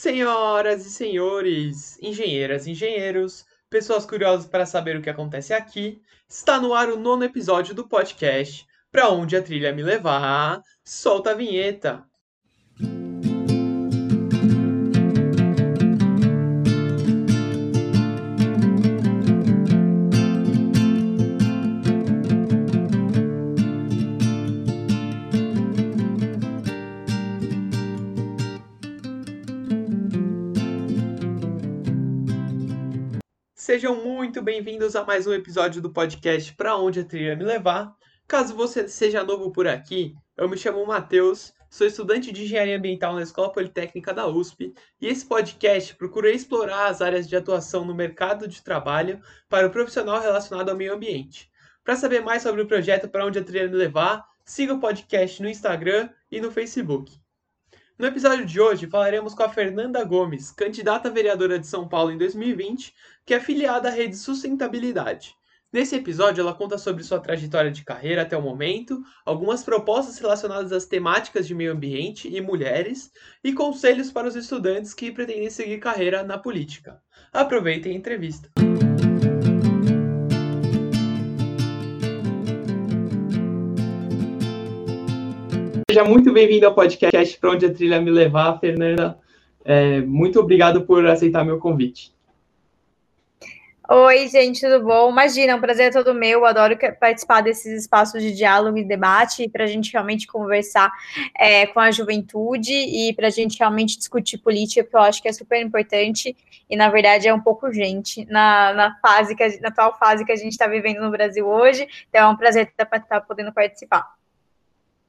Senhoras e senhores, engenheiras e engenheiros, pessoas curiosas para saber o que acontece aqui, está no ar o nono episódio do podcast Pra Onde a Trilha Me Levar. Solta a vinheta! Sejam muito bem-vindos a mais um episódio do podcast Pra Onde a Trilha Me Levar. Caso você seja novo por aqui, eu me chamo Matheus, sou estudante de Engenharia Ambiental na Escola Politécnica da USP e esse podcast procura explorar as áreas de atuação no mercado de trabalho para o profissional relacionado ao meio ambiente. Para saber mais sobre o projeto Pra Onde a Trilha Me Levar, siga o podcast no Instagram e no Facebook. No episódio de hoje falaremos com a Fernanda Gomes, candidata a vereadora de São Paulo em 2020, que é afiliada à Rede Sustentabilidade. Nesse episódio, ela conta sobre sua trajetória de carreira até o momento, algumas propostas relacionadas às temáticas de meio ambiente e mulheres, e conselhos para os estudantes que pretendem seguir carreira na política. Aproveitem a entrevista. Seja muito bem-vindo ao podcast Para Onde a Trilha Me Levar, Fernanda. É, muito obrigado por aceitar meu convite. Oi, gente, tudo bom? Imagina, é um prazer todo meu. Adoro participar desses espaços de diálogo e debate para a gente realmente conversar é, com a juventude e para a gente realmente discutir política, que eu acho que é super importante e, na verdade, é um pouco urgente na, na, fase que, na atual fase que a gente está vivendo no Brasil hoje. Então, é um prazer estar, estar podendo participar.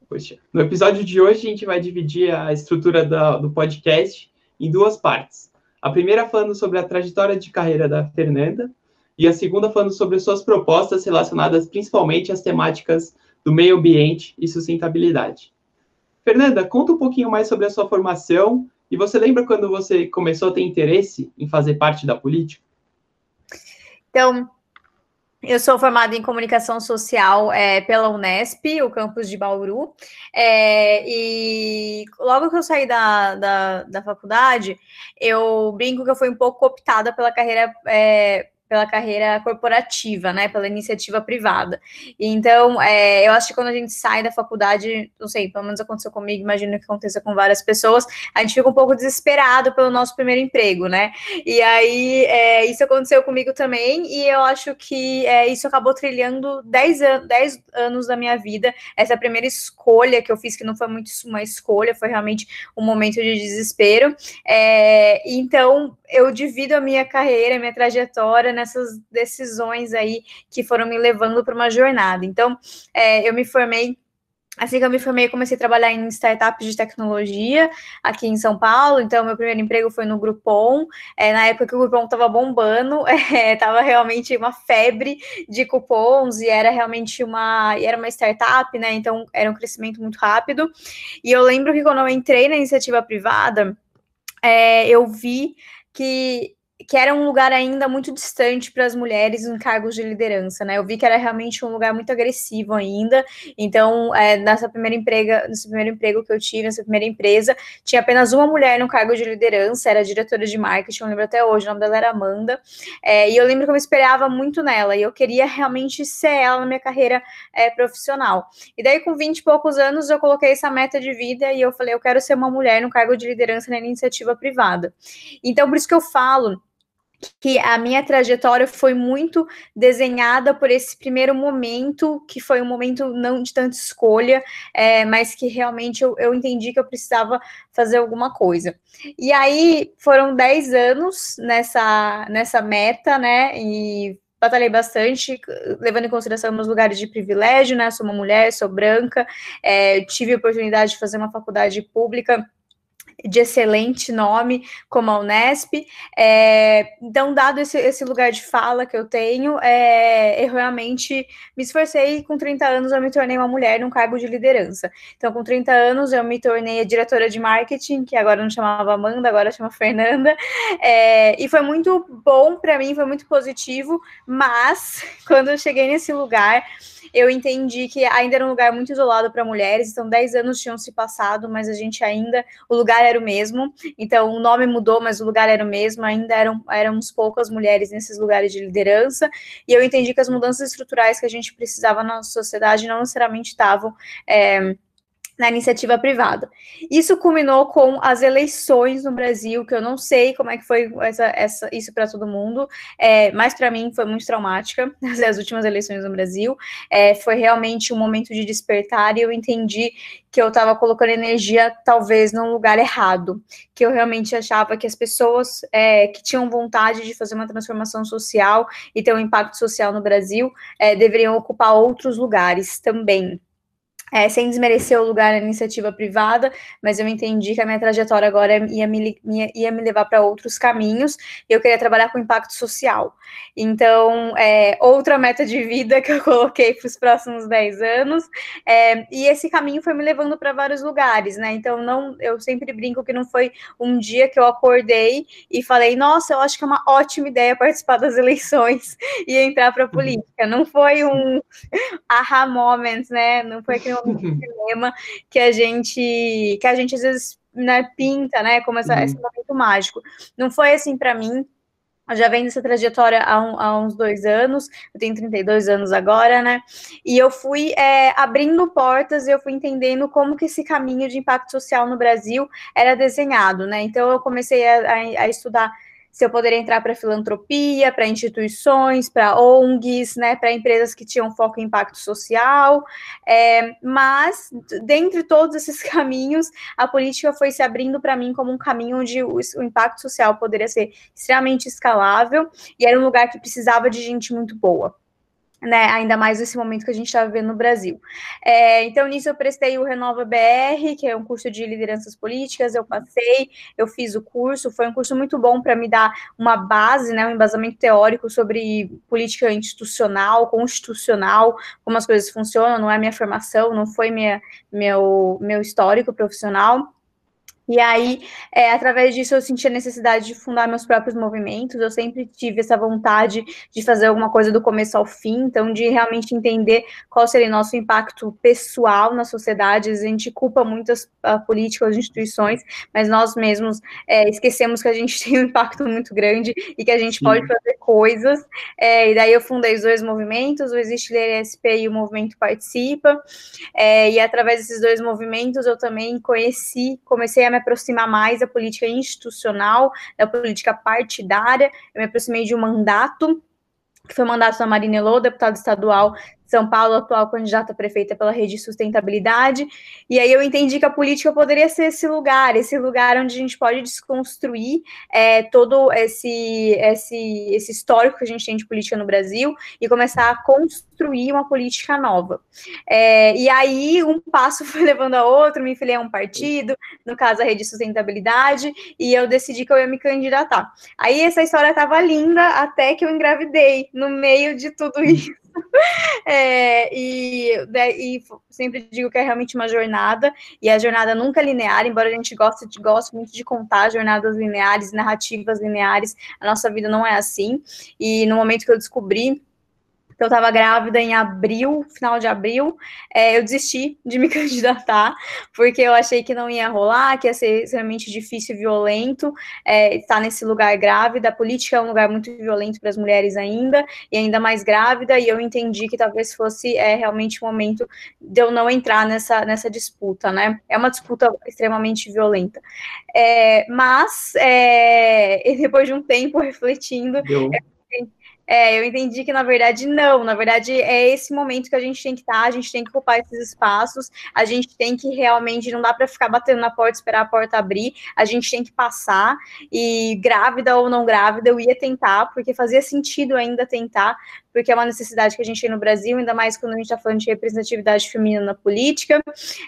Poxa. No episódio de hoje, a gente vai dividir a estrutura da, do podcast em duas partes. A primeira falando sobre a trajetória de carreira da Fernanda e a segunda falando sobre suas propostas relacionadas principalmente às temáticas do meio ambiente e sustentabilidade. Fernanda, conta um pouquinho mais sobre a sua formação e você lembra quando você começou a ter interesse em fazer parte da política? Então, eu sou formada em comunicação social é, pela Unesp, o campus de Bauru, é, e logo que eu saí da, da, da, faculdade, eu brinco que eu fui um pouco optada pela carreira é, pela carreira corporativa, né, pela iniciativa privada. Então, é, eu acho que quando a gente sai da faculdade, não sei, pelo menos aconteceu comigo, imagino que aconteça com várias pessoas, a gente fica um pouco desesperado pelo nosso primeiro emprego, né? E aí, é, isso aconteceu comigo também, e eu acho que é, isso acabou trilhando 10 an anos da minha vida, essa primeira escolha que eu fiz, que não foi muito uma escolha, foi realmente um momento de desespero. É, então, eu divido a minha carreira, a minha trajetória nessas decisões aí que foram me levando para uma jornada. Então, é, eu me formei Assim que eu me formei, comecei a trabalhar em startups de tecnologia aqui em São Paulo. Então, meu primeiro emprego foi no Groupon. É, na época que o Groupon estava bombando, estava é, realmente uma febre de cupons e era realmente uma, era uma startup, né? Então, era um crescimento muito rápido. E eu lembro que quando eu entrei na iniciativa privada, é, eu vi que que era um lugar ainda muito distante para as mulheres em cargos de liderança, né? Eu vi que era realmente um lugar muito agressivo ainda. Então, é, nessa primeira emprega, nesse primeiro emprego que eu tive, nessa primeira empresa, tinha apenas uma mulher no cargo de liderança, era diretora de marketing, eu lembro até hoje, o nome dela era Amanda. É, e eu lembro que eu me esperava muito nela, e eu queria realmente ser ela na minha carreira é, profissional. E daí, com 20 e poucos anos, eu coloquei essa meta de vida e eu falei, eu quero ser uma mulher no cargo de liderança na iniciativa privada. Então, por isso que eu falo que a minha trajetória foi muito desenhada por esse primeiro momento, que foi um momento não de tanta escolha, é, mas que realmente eu, eu entendi que eu precisava fazer alguma coisa. E aí foram 10 anos nessa, nessa meta, né? E batalhei bastante, levando em consideração meus lugares de privilégio, né? Sou uma mulher, sou branca, é, tive a oportunidade de fazer uma faculdade pública de excelente nome, como a Unesp. É, então, dado esse, esse, lugar de fala que eu tenho, é, eu realmente me esforcei com 30 anos eu me tornei uma mulher num cargo de liderança. Então, com 30 anos eu me tornei a diretora de marketing, que agora não chamava Amanda, agora chama Fernanda. É, e foi muito bom para mim, foi muito positivo, mas quando eu cheguei nesse lugar, eu entendi que ainda era um lugar muito isolado para mulheres, então 10 anos tinham se passado, mas a gente ainda, o lugar era o mesmo. Então, o nome mudou, mas o lugar era o mesmo. Ainda eram éramos poucas mulheres nesses lugares de liderança. E eu entendi que as mudanças estruturais que a gente precisava na sociedade não necessariamente estavam é, na iniciativa privada. Isso culminou com as eleições no Brasil, que eu não sei como é que foi essa, essa, isso para todo mundo, é, mas para mim foi muito traumática, as últimas eleições no Brasil. É, foi realmente um momento de despertar e eu entendi que eu estava colocando energia talvez num lugar errado, que eu realmente achava que as pessoas é, que tinham vontade de fazer uma transformação social e ter um impacto social no Brasil é, deveriam ocupar outros lugares também. É, sem desmerecer o lugar na iniciativa privada, mas eu entendi que a minha trajetória agora ia me, ia me levar para outros caminhos, e eu queria trabalhar com impacto social. Então, é, outra meta de vida que eu coloquei para os próximos 10 anos, é, e esse caminho foi me levando para vários lugares, né? Então, não, eu sempre brinco que não foi um dia que eu acordei e falei, nossa, eu acho que é uma ótima ideia participar das eleições e entrar para a política. Não foi um aha moment, né? Não foi aquele cinema que a gente que a gente às vezes né, pinta, né, como essa, uhum. esse momento mágico. Não foi assim para mim. Eu já venho dessa trajetória há, um, há, uns dois anos, eu tenho 32 anos agora, né? E eu fui é, abrindo portas e eu fui entendendo como que esse caminho de impacto social no Brasil era desenhado, né? Então eu comecei a, a, a estudar se eu poderia entrar para filantropia, para instituições, para ONGs, né, para empresas que tinham foco em impacto social, é, mas dentre todos esses caminhos, a política foi se abrindo para mim como um caminho onde o, o, impacto social poderia ser extremamente escalável e era um lugar que precisava de gente muito boa né, ainda mais nesse momento que a gente está vivendo no Brasil. É, então, nisso eu prestei o Renova BR, que é um curso de lideranças políticas, eu passei, eu fiz o curso, foi um curso muito bom para me dar uma base, né, um embasamento teórico sobre política institucional, constitucional, como as coisas funcionam, não é minha formação, não foi minha, meu, meu histórico profissional, e aí, é, através disso, eu senti a necessidade de fundar meus próprios movimentos. Eu sempre tive essa vontade de fazer alguma coisa do começo ao fim, então, de realmente entender qual seria o nosso impacto pessoal na sociedade. A gente culpa muitas políticas, instituições, mas nós mesmos é, esquecemos que a gente tem um impacto muito grande e que a gente Sim. pode fazer coisas. É, e daí, eu fundei os dois movimentos: o Existe Ler SP e o Movimento Participa. É, e através desses dois movimentos, eu também conheci, comecei a me aproximar mais da política institucional, da política partidária, eu me aproximei de um mandato que foi o mandato da Marina Elô, deputada estadual são Paulo, atual candidata a prefeita pela Rede de Sustentabilidade, e aí eu entendi que a política poderia ser esse lugar, esse lugar onde a gente pode desconstruir é, todo esse, esse, esse histórico que a gente tem de política no Brasil e começar a construir uma política nova. É, e aí um passo foi levando a outro, me filiei a um partido, no caso a Rede de Sustentabilidade, e eu decidi que eu ia me candidatar. Aí essa história estava linda até que eu engravidei no meio de tudo isso. é, e, né, e, sempre digo que é realmente uma jornada, e a jornada nunca é linear, embora a gente goste, goste muito de contar jornadas lineares, narrativas lineares, a nossa vida não é assim. E no momento que eu descobri eu estava grávida em abril, final de abril, é, eu desisti de me candidatar, porque eu achei que não ia rolar, que ia ser extremamente difícil e violento é, estar nesse lugar grávida. A política é um lugar muito violento para as mulheres ainda, e ainda mais grávida, e eu entendi que talvez fosse é, realmente o momento de eu não entrar nessa, nessa disputa, né? É uma disputa extremamente violenta. É, mas, é, depois de um tempo refletindo, Deu. É, eu entendi que, na verdade, não. Na verdade, é esse momento que a gente tem que estar, tá, a gente tem que ocupar esses espaços, a gente tem que realmente, não dá para ficar batendo na porta, esperar a porta abrir, a gente tem que passar. E grávida ou não grávida, eu ia tentar, porque fazia sentido ainda tentar, porque é uma necessidade que a gente tem no Brasil, ainda mais quando a gente está falando de representatividade feminina na política.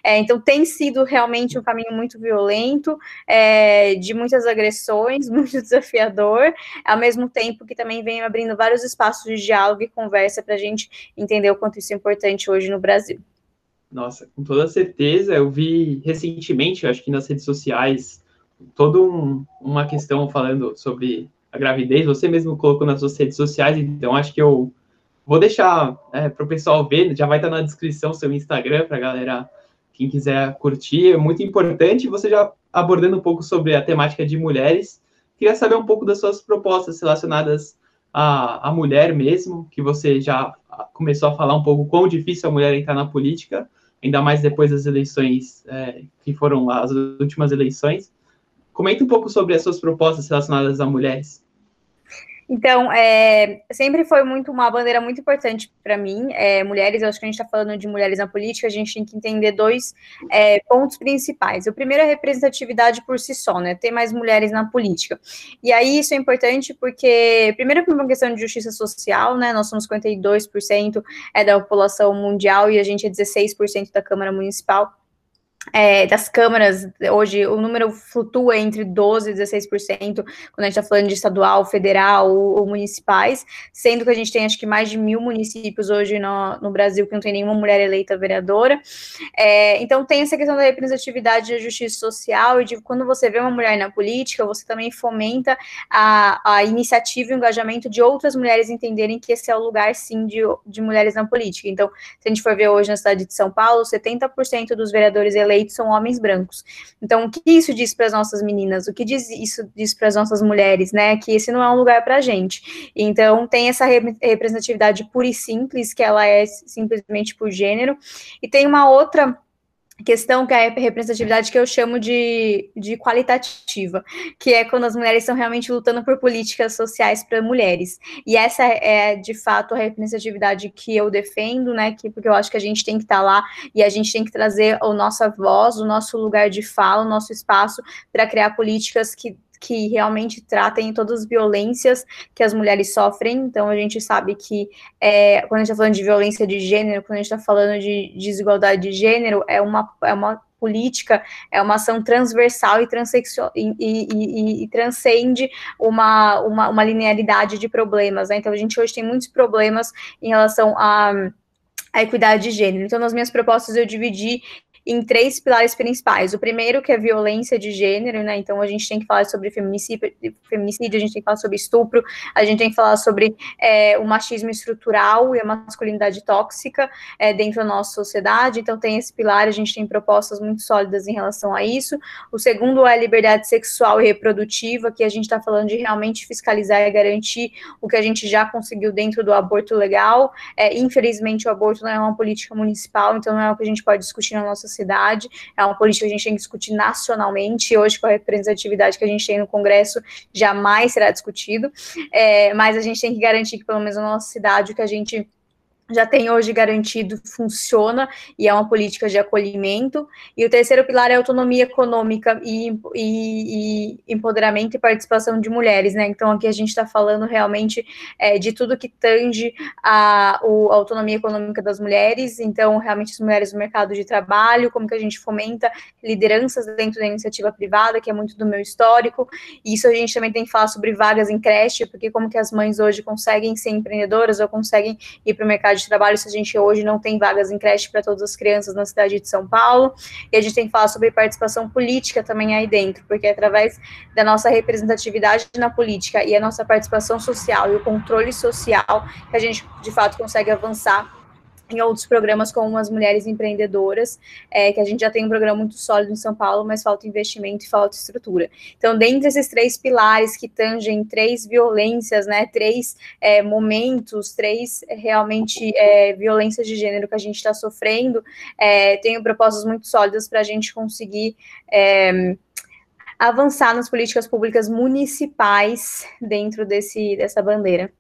É, então, tem sido realmente um caminho muito violento, é, de muitas agressões, muito desafiador, ao mesmo tempo que também vem abrindo vários espaços de diálogo e conversa para a gente entender o quanto isso é importante hoje no Brasil. Nossa, com toda certeza, eu vi recentemente, acho que nas redes sociais, toda um, uma questão falando sobre a gravidez, você mesmo colocou nas suas redes sociais, então acho que eu vou deixar é, para o pessoal ver, já vai estar na descrição seu Instagram para galera quem quiser curtir, é muito importante. Você já abordando um pouco sobre a temática de mulheres, queria saber um pouco das suas propostas relacionadas à, à mulher mesmo, que você já começou a falar um pouco quão difícil a mulher entrar na política, ainda mais depois das eleições é, que foram as últimas eleições. Comenta um pouco sobre as suas propostas relacionadas a mulheres. Então, é, sempre foi muito uma bandeira muito importante para mim. É, mulheres, eu acho que a gente está falando de mulheres na política, a gente tem que entender dois é, pontos principais. O primeiro é a representatividade por si só, né? Ter mais mulheres na política. E aí isso é importante porque, primeiro, por uma questão de justiça social, né? Nós somos 52% é, da população mundial e a gente é 16% da Câmara Municipal é, das câmaras, hoje o número flutua entre 12% e 16%, quando a gente está falando de estadual, federal ou, ou, municipais, sendo que a gente tem acho que mais de mil municípios hoje no, no Brasil que não tem nenhuma mulher eleita vereadora. É, então tem essa questão da representatividade da justiça social e de quando você vê uma mulher na política, você também fomenta a, a iniciativa e o engajamento de outras mulheres entenderem que esse é o lugar, sim, de, de mulheres na política. Então, se a gente for ver hoje na cidade de São Paulo, 70% dos vereadores eleitos eleitos são homens brancos. Então, o que isso diz para as nossas meninas? O que diz isso diz para as nossas mulheres, né? Que esse não é um lugar para gente. Então, tem essa representatividade pura e simples, que ela é simplesmente por gênero, e tem uma outra questão que é a representatividade que eu chamo de, de qualitativa, que é quando as mulheres estão realmente lutando por políticas sociais para mulheres. E essa é, de fato, a representatividade que eu defendo, né? Que, porque eu acho que a gente tem que estar tá lá e a gente tem que trazer a nossa voz, o nosso lugar de fala, o nosso espaço para criar políticas que que realmente tratem todas as violências que as mulheres sofrem. Então, a gente sabe que é, quando a gente está falando de violência de gênero, quando a gente está falando de desigualdade de gênero, é uma, é uma política, é uma ação transversal e, e, e, e transcende uma, uma, uma, linearidade de problemas. Né? Então, a gente hoje tem muitos problemas em relação a a equidade de gênero. Então, nas minhas propostas, eu dividi em três pilares principais. O primeiro, que é violência de gênero, né? Então a gente tem que falar sobre feminicídio, feminicídio a gente tem que falar sobre estupro, a gente tem que falar sobre é, o machismo estrutural e a masculinidade tóxica é, dentro da nossa sociedade. Então tem esse pilar, a gente tem propostas muito sólidas em relação a isso. O segundo é a liberdade sexual e reprodutiva, que a gente está falando de realmente fiscalizar e garantir o que a gente já conseguiu dentro do aborto legal. É, infelizmente, o aborto não é uma política municipal, então não é o que a gente pode discutir na nossa cidade, é uma política que a gente tem que discutir nacionalmente, hoje com a representatividade que a gente tem no Congresso, jamais será discutido, é, mas a gente tem que garantir que pelo menos na nossa cidade o que a gente já tem hoje garantido, funciona e é uma política de acolhimento. E o terceiro pilar é autonomia econômica e, e, e empoderamento e participação de mulheres, né? Então aqui a gente está falando realmente é, de tudo que tange a, a, autonomia econômica das mulheres, então realmente as mulheres no mercado de trabalho, como que a gente fomenta lideranças dentro da iniciativa privada, que é muito do meu histórico. E isso a gente também tem que falar sobre vagas em creche, porque como que as mães hoje conseguem ser empreendedoras ou conseguem ir para o mercado de trabalho se a gente hoje não tem vagas em creche para todas as crianças na cidade de São Paulo. E a gente tem que falar sobre participação política também aí dentro, porque é através da nossa representatividade na política e a nossa participação social e o controle social que a gente de fato consegue avançar em outros programas como as mulheres empreendedoras, é, que a gente já tem um programa muito sólido em São Paulo, mas falta investimento e falta estrutura. Então, dentre esses três pilares que tangem três violências, né, três é, momentos, três é, realmente é, violências de gênero que a gente está sofrendo, é, tenho propostas muito sólidas para a gente conseguir é, avançar nas políticas públicas municipais dentro desse, dessa bandeira.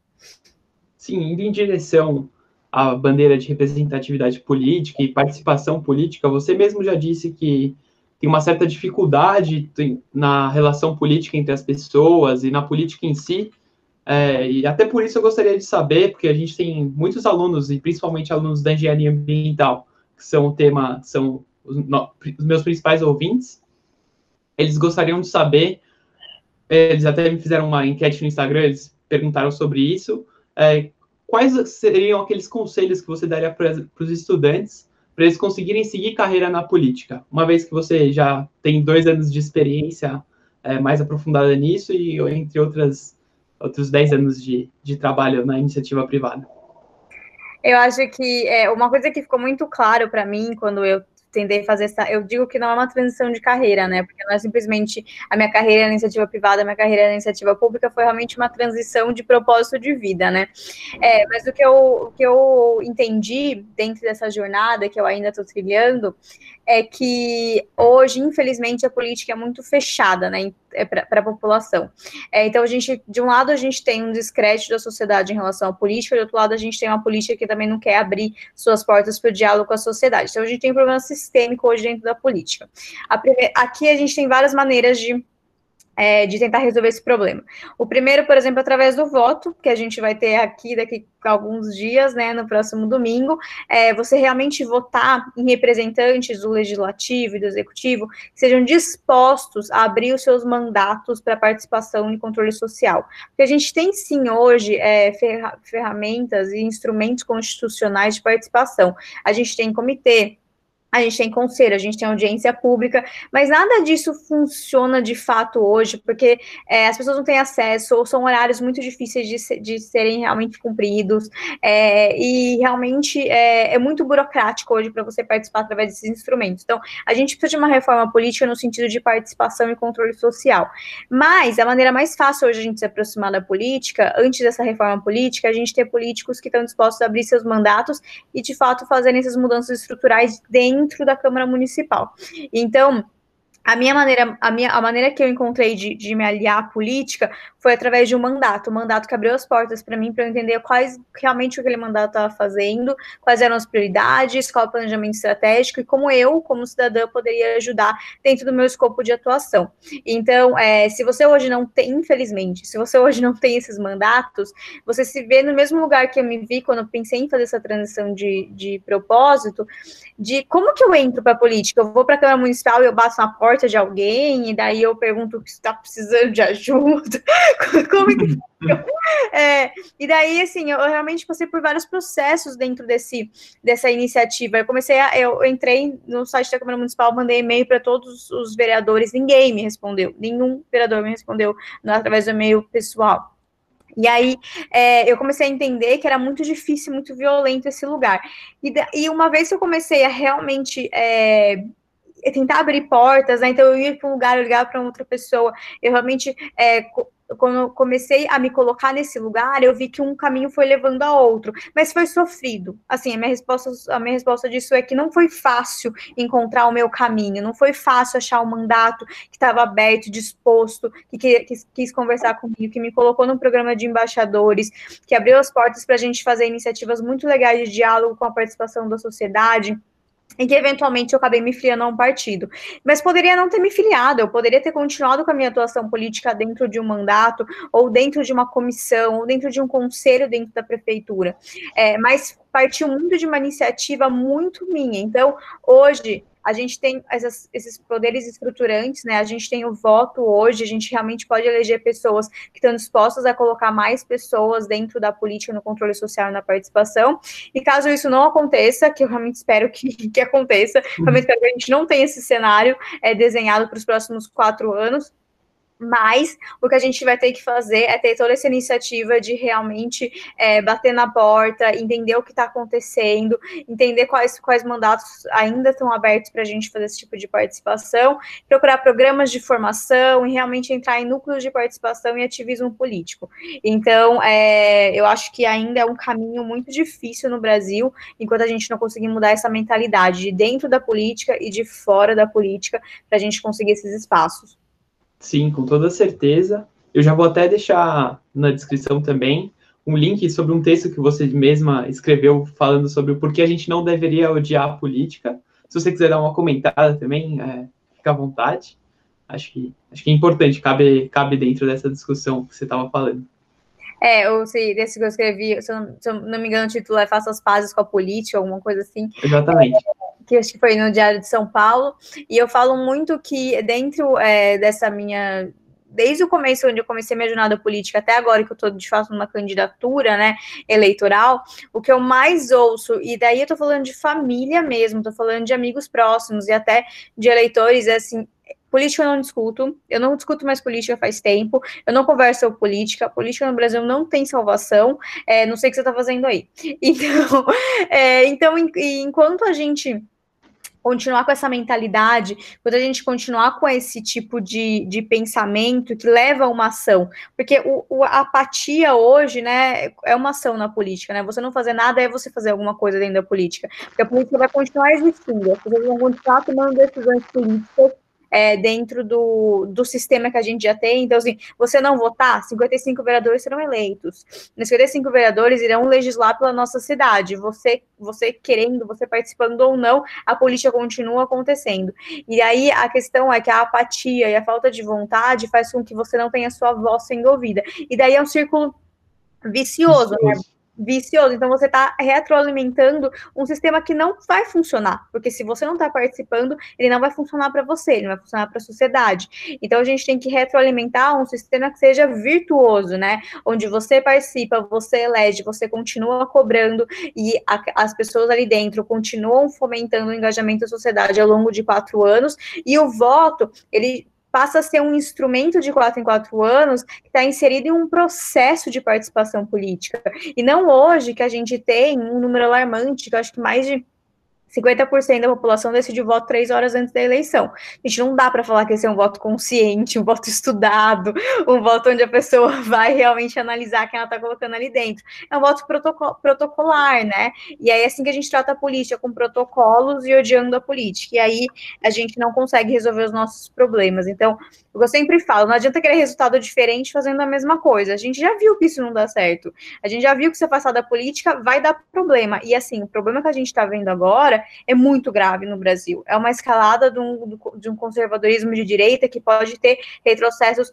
Sim, indo em direção a bandeira de representatividade política e participação política, você mesmo já disse que tem uma certa dificuldade na relação política entre as pessoas e na política em si. É, e até por isso eu gostaria de saber, porque a gente tem muitos alunos, e principalmente alunos da engenharia ambiental, que são o tema, são os, no, os meus principais ouvintes, eles gostariam de saber, eles até me fizeram uma enquete no Instagram, eles perguntaram sobre isso, é, quais seriam aqueles conselhos que você daria para os estudantes para eles conseguirem seguir carreira na política? Uma vez que você já tem dois anos de experiência é, mais aprofundada nisso e entre outras outros dez anos de, de trabalho na iniciativa privada. Eu acho que é, uma coisa que ficou muito claro para mim quando eu tender a fazer essa. Eu digo que não é uma transição de carreira, né? Porque não é simplesmente a minha carreira na iniciativa privada, a minha carreira na iniciativa pública, foi realmente uma transição de propósito de vida, né? É, mas o que, eu, o que eu entendi dentro dessa jornada que eu ainda estou trilhando é que hoje, infelizmente, a política é muito fechada, né? É para a população. É, então, a gente, de um lado, a gente tem um descrédito da sociedade em relação à política, de outro lado, a gente tem uma política que também não quer abrir suas portas para o diálogo com a sociedade. Então, a gente tem um problema sistêmico hoje dentro da política. A, aqui a gente tem várias maneiras de é, de tentar resolver esse problema. O primeiro, por exemplo, através do voto, que a gente vai ter aqui daqui a alguns dias, né, no próximo domingo, é, você realmente votar em representantes do legislativo e do executivo que sejam dispostos a abrir os seus mandatos para participação e controle social. Porque a gente tem sim hoje é, ferramentas e instrumentos constitucionais de participação. A gente tem comitê, a gente tem conselho, a gente tem audiência pública, mas nada disso funciona de fato hoje, porque é, as pessoas não têm acesso, ou são horários muito difíceis de, se, de serem realmente cumpridos, é, e realmente é, é, muito burocrático hoje para você participar através desses instrumentos. Então, a gente precisa de uma reforma política no sentido de participação e controle social. Mas a maneira mais fácil hoje a gente se aproximar da política, antes dessa reforma política, a gente ter políticos que estão dispostos a abrir seus mandatos e, de fato, fazerem essas mudanças estruturais dentro dentro da Câmara Municipal. Então, a minha maneira, a minha a maneira que eu encontrei de, de me aliar à política foi através de um mandato, um mandato que abriu as portas para mim para entender quais realmente o que aquele mandato estava fazendo, quais eram as prioridades, qual o planejamento estratégico e como eu, como cidadã, poderia ajudar dentro do meu escopo de atuação. Então, é, se você hoje não tem, infelizmente, se você hoje não tem esses mandatos, você se vê no mesmo lugar que eu me vi quando pensei em fazer essa transição de, de propósito, de como que eu entro para a política? Eu vou para a Câmara Municipal e eu bato na porta de alguém, e daí eu pergunto se está precisando de ajuda. Como que é, e daí, assim, eu realmente passei por vários processos dentro desse, dessa iniciativa. Eu comecei a. Eu entrei no site da Câmara Municipal, mandei e-mail para todos os vereadores, ninguém me respondeu, nenhum vereador me respondeu através do e-mail pessoal. E aí é, eu comecei a entender que era muito difícil, muito violento esse lugar. E, e uma vez que eu comecei a realmente é, tentar abrir portas, né? Então eu ia para um lugar, eu ligava para outra pessoa, eu realmente é, quando eu comecei a me colocar nesse lugar, eu vi que um caminho foi levando a outro, mas foi sofrido. Assim, a minha resposta, a minha resposta disso é que não foi fácil encontrar o meu caminho, não foi fácil achar um mandato que estava aberto, disposto, que, que, que, quis conversar comigo, que me colocou no programa de embaixadores, que abriu as portas para a gente fazer iniciativas muito legais de diálogo com a participação da sociedade em que eventualmente eu acabei me filiando a um partido. Mas poderia não ter me filiado, eu poderia ter continuado com a minha atuação política dentro de um mandato, ou dentro de uma comissão, ou dentro de um conselho dentro da prefeitura. É, mas partiu muito de uma iniciativa muito minha. Então, hoje, a gente tem essas, esses poderes estruturantes, né? A gente tem o voto hoje, a gente realmente pode eleger pessoas que estão dispostas a colocar mais pessoas dentro da política, no controle social e na participação. E caso isso não aconteça, que eu realmente espero que, que aconteça, uhum. realmente espero que a gente não tenha esse cenário é, desenhado para os próximos quatro anos, mas o que a gente vai ter que fazer é ter toda essa iniciativa de realmente é, bater na porta, entender o que está acontecendo, entender quais, quais mandatos ainda estão abertos para a gente fazer esse tipo de participação, procurar programas de formação e realmente entrar em núcleos de participação e ativismo político. Então, é, eu acho que ainda é um caminho muito difícil no Brasil, enquanto a gente não conseguir mudar essa mentalidade de dentro da política e de fora da política, para a gente conseguir esses espaços. Sim, com toda certeza. Eu já vou até deixar na descrição também um link sobre um texto que você mesma escreveu falando sobre o porquê a gente não deveria odiar a política. Se você quiser dar uma comentada também, é, fica à vontade. Acho que, acho que é importante, cabe, cabe dentro dessa discussão que você estava falando. É, ou se desse que eu escrevi, se eu, não, se eu, não, me engano, o título é Faça as Pazes com a Política, alguma coisa assim. Exatamente. É, que acho que foi no Diário de São Paulo, e eu falo muito que dentro é, dessa minha desde o começo, onde eu comecei minha jornada política, até agora que eu estou de fato numa candidatura, né, eleitoral, o que eu mais ouço, e daí eu estou falando de família mesmo, estou falando de amigos próximos e até de eleitores, é assim, política eu não discuto, eu não discuto mais política faz tempo, eu não converso sobre política, política no Brasil não tem salvação, é, não sei o que você está fazendo aí. Então, é, então enquanto a gente continuar com essa mentalidade, quando a gente continuar com esse tipo de, de pensamento que leva a uma ação, porque o, o, a apatia hoje, né, é uma ação na política, né, você não fazer nada é você fazer alguma coisa dentro da política, porque a política vai continuar existindo, as pessoas vão continuar tomando decisões políticas é, dentro do, do sistema que a gente já tem. Então, assim, você não votar, 55 vereadores serão eleitos. Os 55 vereadores irão legislar pela nossa cidade. Você, você querendo, você participando ou não, a política continua acontecendo. E aí a questão é que a apatia e a falta de vontade faz com que você não tenha sua voz sendo ouvida. E daí é um círculo vicioso, né? Vicioso. Então você está retroalimentando um sistema que não vai funcionar, porque se você não está participando, ele não vai funcionar para você, ele não vai funcionar para a sociedade. Então a gente tem que retroalimentar um sistema que seja virtuoso, né? Onde você participa, você elege, você continua cobrando e a, as pessoas ali dentro continuam fomentando o engajamento da sociedade ao longo de quatro anos e o voto ele passa a ser um instrumento de quatro em quatro anos que está inserido em um processo de participação política. E não hoje que a gente tem um número alarmante, que eu acho que mais de 50% da população decidiu voto três horas antes da eleição. A gente não dá para falar que esse é um voto consciente, um voto estudado, um voto onde a pessoa vai realmente analisar quem ela está colocando ali dentro. É um voto protocolar, né? E aí é assim que a gente trata a política, com protocolos e odiando a política. E aí a gente não consegue resolver os nossos problemas. Então, o eu sempre falo, não adianta querer resultado diferente fazendo a mesma coisa. A gente já viu que isso não dá certo. A gente já viu que se afastar da política vai dar problema. E assim, o problema que a gente está vendo agora é muito grave no Brasil. É uma escalada de um, de um conservadorismo de direita que pode ter retrocessos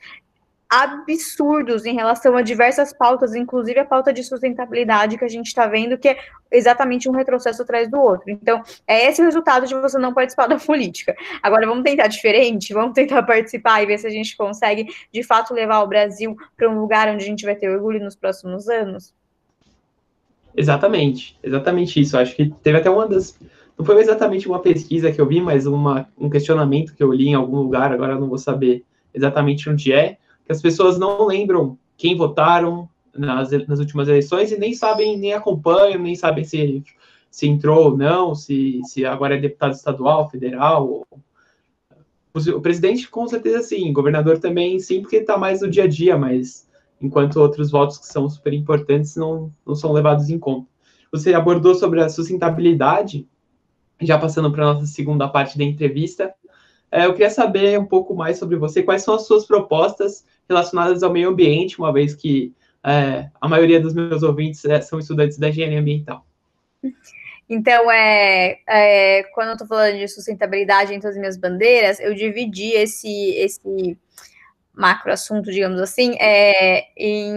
absurdos em relação a diversas pautas, inclusive a pauta de sustentabilidade que a gente está vendo, que é exatamente um retrocesso atrás do outro. Então, é esse o resultado de você não participar da política. Agora, vamos tentar diferente, vamos tentar participar e ver se a gente consegue, de fato, levar o Brasil para um lugar onde a gente vai ter orgulho nos próximos anos? Exatamente, exatamente isso. Acho que teve até uma das. Não foi exatamente uma pesquisa que eu vi, mas uma, um questionamento que eu li em algum lugar, agora eu não vou saber exatamente onde é, que as pessoas não lembram quem votaram nas, nas últimas eleições e nem sabem, nem acompanham, nem sabem se, se entrou ou não, se, se agora é deputado estadual, federal. O presidente, com certeza, sim. Governador também, sim, porque está mais no dia a dia, mas enquanto outros votos que são super importantes não, não são levados em conta. Você abordou sobre a sustentabilidade, já passando para a nossa segunda parte da entrevista. É, eu queria saber um pouco mais sobre você, quais são as suas propostas relacionadas ao meio ambiente, uma vez que é, a maioria dos meus ouvintes é, são estudantes da engenharia ambiental. Então, é, é quando eu estou falando de sustentabilidade entre as minhas bandeiras, eu dividi esse, esse macro assunto, digamos assim, é, em,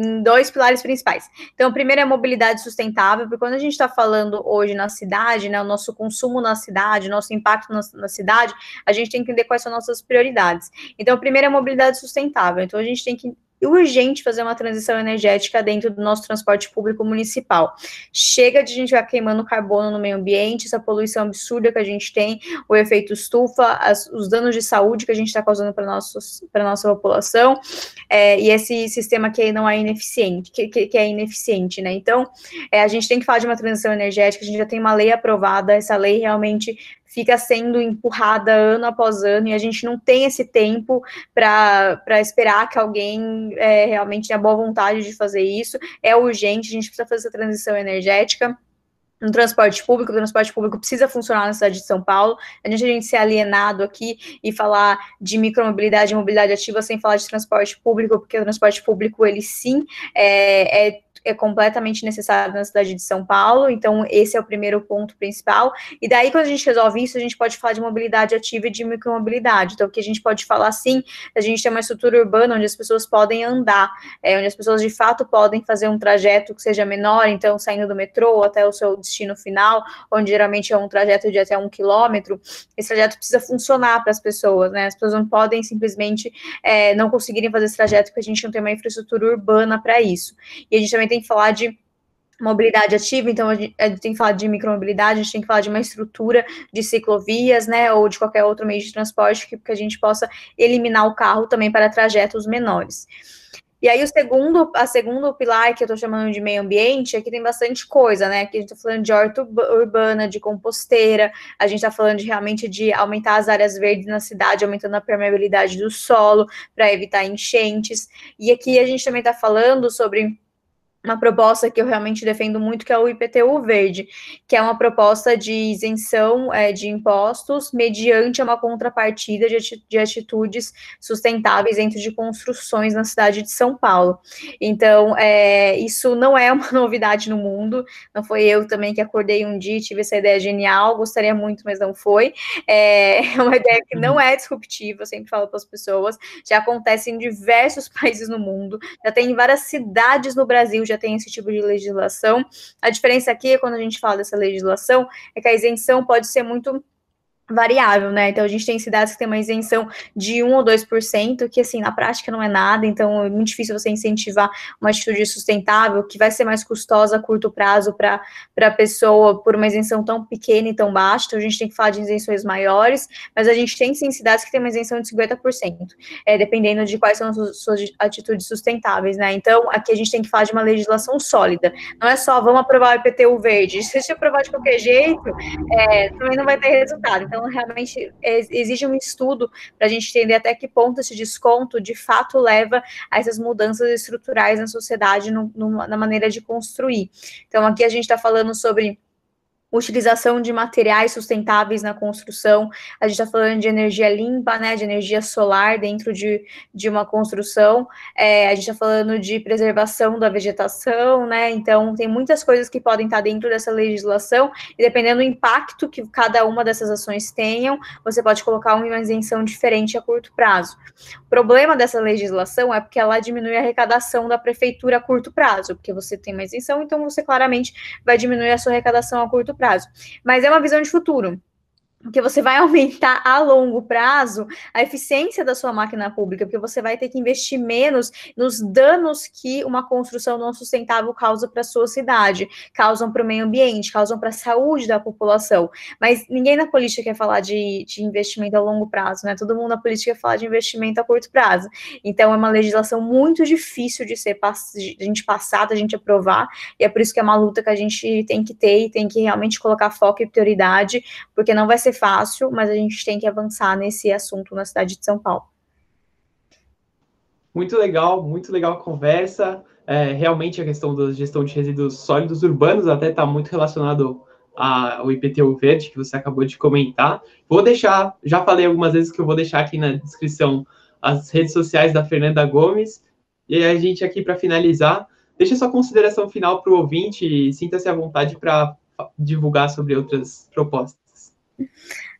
em, dois pilares principais. Então, o primeiro é a mobilidade sustentável, porque quando a gente está falando hoje na cidade, né, o nosso consumo na cidade, nosso impacto na, na, cidade, a gente tem que entender quais são nossas prioridades. Então, o primeiro é a mobilidade sustentável. Então, a gente tem que urgente fazer uma transição energética dentro do nosso transporte público municipal. Chega de a gente ficar queimando carbono no meio ambiente, essa poluição absurda que a gente tem, o efeito estufa, as, os danos de saúde que a gente está causando para a nossa população, é, e esse sistema que não é ineficiente, que, que, que é ineficiente, né? Então, é, a gente tem que falar de uma transição energética, a gente já tem uma lei aprovada, essa lei realmente fica sendo empurrada ano após ano e a gente não tem esse tempo para esperar que alguém é, realmente tenha boa vontade de fazer isso. É urgente, a gente precisa fazer essa transição energética no transporte público, o transporte público precisa funcionar na cidade de São Paulo. A gente, a gente ser alienado aqui e falar de micromobilidade e mobilidade ativa sem falar de transporte público, porque o transporte público, ele sim é, é é completamente necessário na cidade de São Paulo, então esse é o primeiro ponto principal. E daí, quando a gente resolve isso, a gente pode falar de mobilidade ativa e de micromobilidade. Então, o que a gente pode falar sim, a gente tem uma estrutura urbana onde as pessoas podem andar, é, onde as pessoas de fato podem fazer um trajeto que seja menor, então saindo do metrô até o seu destino final, onde geralmente é um trajeto de até um quilômetro, esse trajeto precisa funcionar para as pessoas, né? As pessoas não podem simplesmente é, não conseguirem fazer esse trajeto porque a gente não tem uma infraestrutura urbana para isso. E a gente também tem que falar de mobilidade ativa, então a gente, tem que falar de micromobilidade, a gente tem que falar de uma estrutura de ciclovias, né, ou de qualquer outro meio de transporte que, que a gente possa eliminar o carro também para trajetos menores. E aí, o segundo, a segundo pilar que eu estou chamando de meio ambiente, aqui tem bastante coisa, né? Aqui a gente está falando de horta urbana, de composteira, a gente está falando de, realmente de aumentar as áreas verdes na cidade, aumentando a permeabilidade do solo para evitar enchentes. E aqui a gente também está falando sobre uma proposta que eu realmente defendo muito, que é o IPTU verde, que é uma proposta de isenção é, de impostos mediante uma contrapartida de, de atitudes sustentáveis dentro de construções na cidade de São Paulo. Então, é, isso não é uma novidade no mundo, não foi eu também que acordei um dia e tive essa ideia genial, gostaria muito, mas não foi. É, é uma ideia que não é disruptiva, eu sempre falo para as pessoas, já acontece em diversos países no mundo, já tem em várias cidades no Brasil, já tem esse tipo de legislação. A diferença aqui, quando a gente fala dessa legislação, é que a isenção pode ser muito variável, né? Então a gente tem cidades que tem uma isenção de 1 ou 2%, que assim, na prática não é nada, então é muito difícil você incentivar uma atitude sustentável, que vai ser mais custosa a curto prazo para a pessoa por uma isenção tão pequena e tão baixa. Então a gente tem que falar de isenções maiores, mas a gente tem sim cidades que tem uma isenção de 50%, é, dependendo de quais são as suas atitudes sustentáveis, né? Então aqui a gente tem que falar de uma legislação sólida. Não é só vamos aprovar o IPTU verde. Se gente aprovar de qualquer jeito, é, também não vai ter resultado. Então, então, realmente, exige um estudo para a gente entender até que ponto esse desconto de fato leva a essas mudanças estruturais na sociedade, no, no, na maneira de construir. Então, aqui a gente está falando sobre utilização de materiais sustentáveis na construção, a gente está falando de energia limpa, né, de energia solar dentro de, de uma construção, é, a gente está falando de preservação da vegetação, né, então tem muitas coisas que podem estar dentro dessa legislação, e dependendo do impacto que cada uma dessas ações tenham, você pode colocar uma isenção diferente a curto prazo. O problema dessa legislação é porque ela diminui a arrecadação da prefeitura a curto prazo, porque você tem uma isenção, então você claramente vai diminuir a sua arrecadação a curto prazo. Mas é uma visão de futuro porque você vai aumentar a longo prazo a eficiência da sua máquina pública, porque você vai ter que investir menos nos danos que uma construção não sustentável causa para a sua cidade, causam para o meio ambiente, causam para a saúde da população. Mas ninguém na política quer falar de, de investimento a longo prazo, né? Todo mundo na política quer falar de investimento a curto prazo. Então é uma legislação muito difícil de ser de a gente passar, da gente aprovar, e é por isso que é uma luta que a gente tem que ter e tem que realmente colocar foco e prioridade, porque não vai ser ser fácil, mas a gente tem que avançar nesse assunto na cidade de São Paulo. Muito legal, muito legal a conversa. É, realmente a questão da gestão de resíduos sólidos urbanos até está muito relacionado ao IPTU verde que você acabou de comentar. Vou deixar, já falei algumas vezes que eu vou deixar aqui na descrição as redes sociais da Fernanda Gomes. E a gente aqui para finalizar, deixa sua consideração final para o ouvinte e sinta-se à vontade para divulgar sobre outras propostas.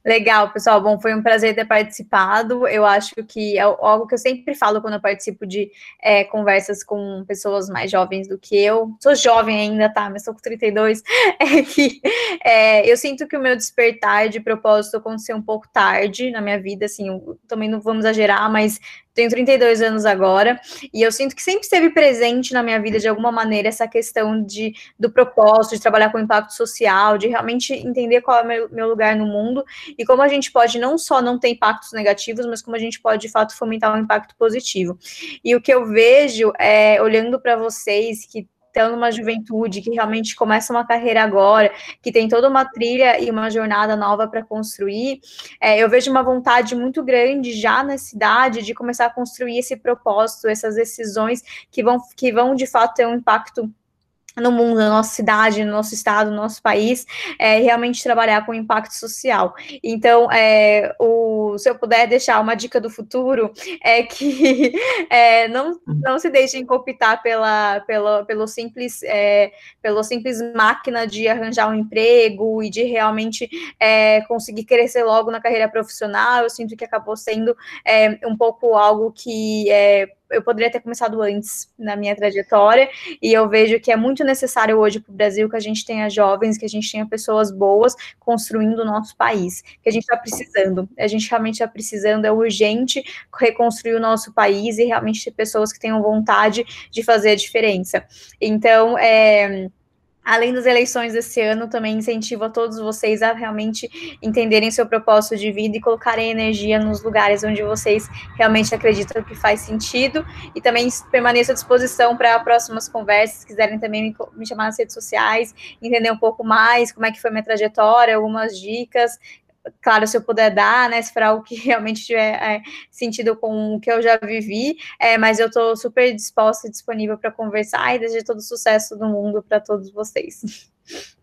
Legal, pessoal. Bom, foi um prazer ter participado. Eu acho que é algo que eu sempre falo quando eu participo de é, conversas com pessoas mais jovens do que eu. Sou jovem ainda, tá? Mas sou com 32. É que é, eu sinto que o meu despertar de propósito aconteceu um pouco tarde na minha vida. Assim, também não vamos exagerar, mas tenho 32 anos agora, e eu sinto que sempre esteve presente na minha vida, de alguma maneira, essa questão de, do propósito, de trabalhar com impacto social, de realmente entender qual é o meu, meu lugar no mundo, e como a gente pode não só não ter impactos negativos, mas como a gente pode, de fato, fomentar um impacto positivo. E o que eu vejo, é, olhando para vocês que estão numa juventude que realmente começa uma carreira agora, que tem toda uma trilha e uma jornada nova para construir, é, eu vejo uma vontade muito grande já na cidade de começar a construir esse propósito, essas decisões que vão, que vão de fato ter um impacto no mundo, na nossa cidade, no nosso estado, no nosso país, é, realmente trabalhar com impacto social. Então, é, o, se eu puder deixar uma dica do futuro, é que é, não, não se deixem cooptar pela, pela, pelo, simples, é, pelo simples máquina de arranjar um emprego e de realmente é, conseguir crescer logo na carreira profissional. Eu sinto que acabou sendo é, um pouco algo que é, eu poderia ter começado antes na minha trajetória, e eu vejo que é muito necessário hoje para o Brasil que a gente tenha jovens, que a gente tenha pessoas boas construindo o nosso país, que a gente está precisando, a gente realmente está precisando, é urgente reconstruir o nosso país e realmente ter pessoas que tenham vontade de fazer a diferença. Então, é além das eleições desse ano, também incentivo a todos vocês a realmente entenderem seu propósito de vida e colocarem energia nos lugares onde vocês realmente acreditam que faz sentido. E também permaneço à disposição para próximas conversas, se quiserem também me, me, chamar nas redes sociais, entender um pouco mais como é que foi minha trajetória, algumas dicas claro, se eu puder dar, né, se for algo que realmente tiver é, sentido com o que eu já vivi, é, mas eu estou super disposta e disponível para conversar e desejo todo o sucesso do mundo para todos vocês.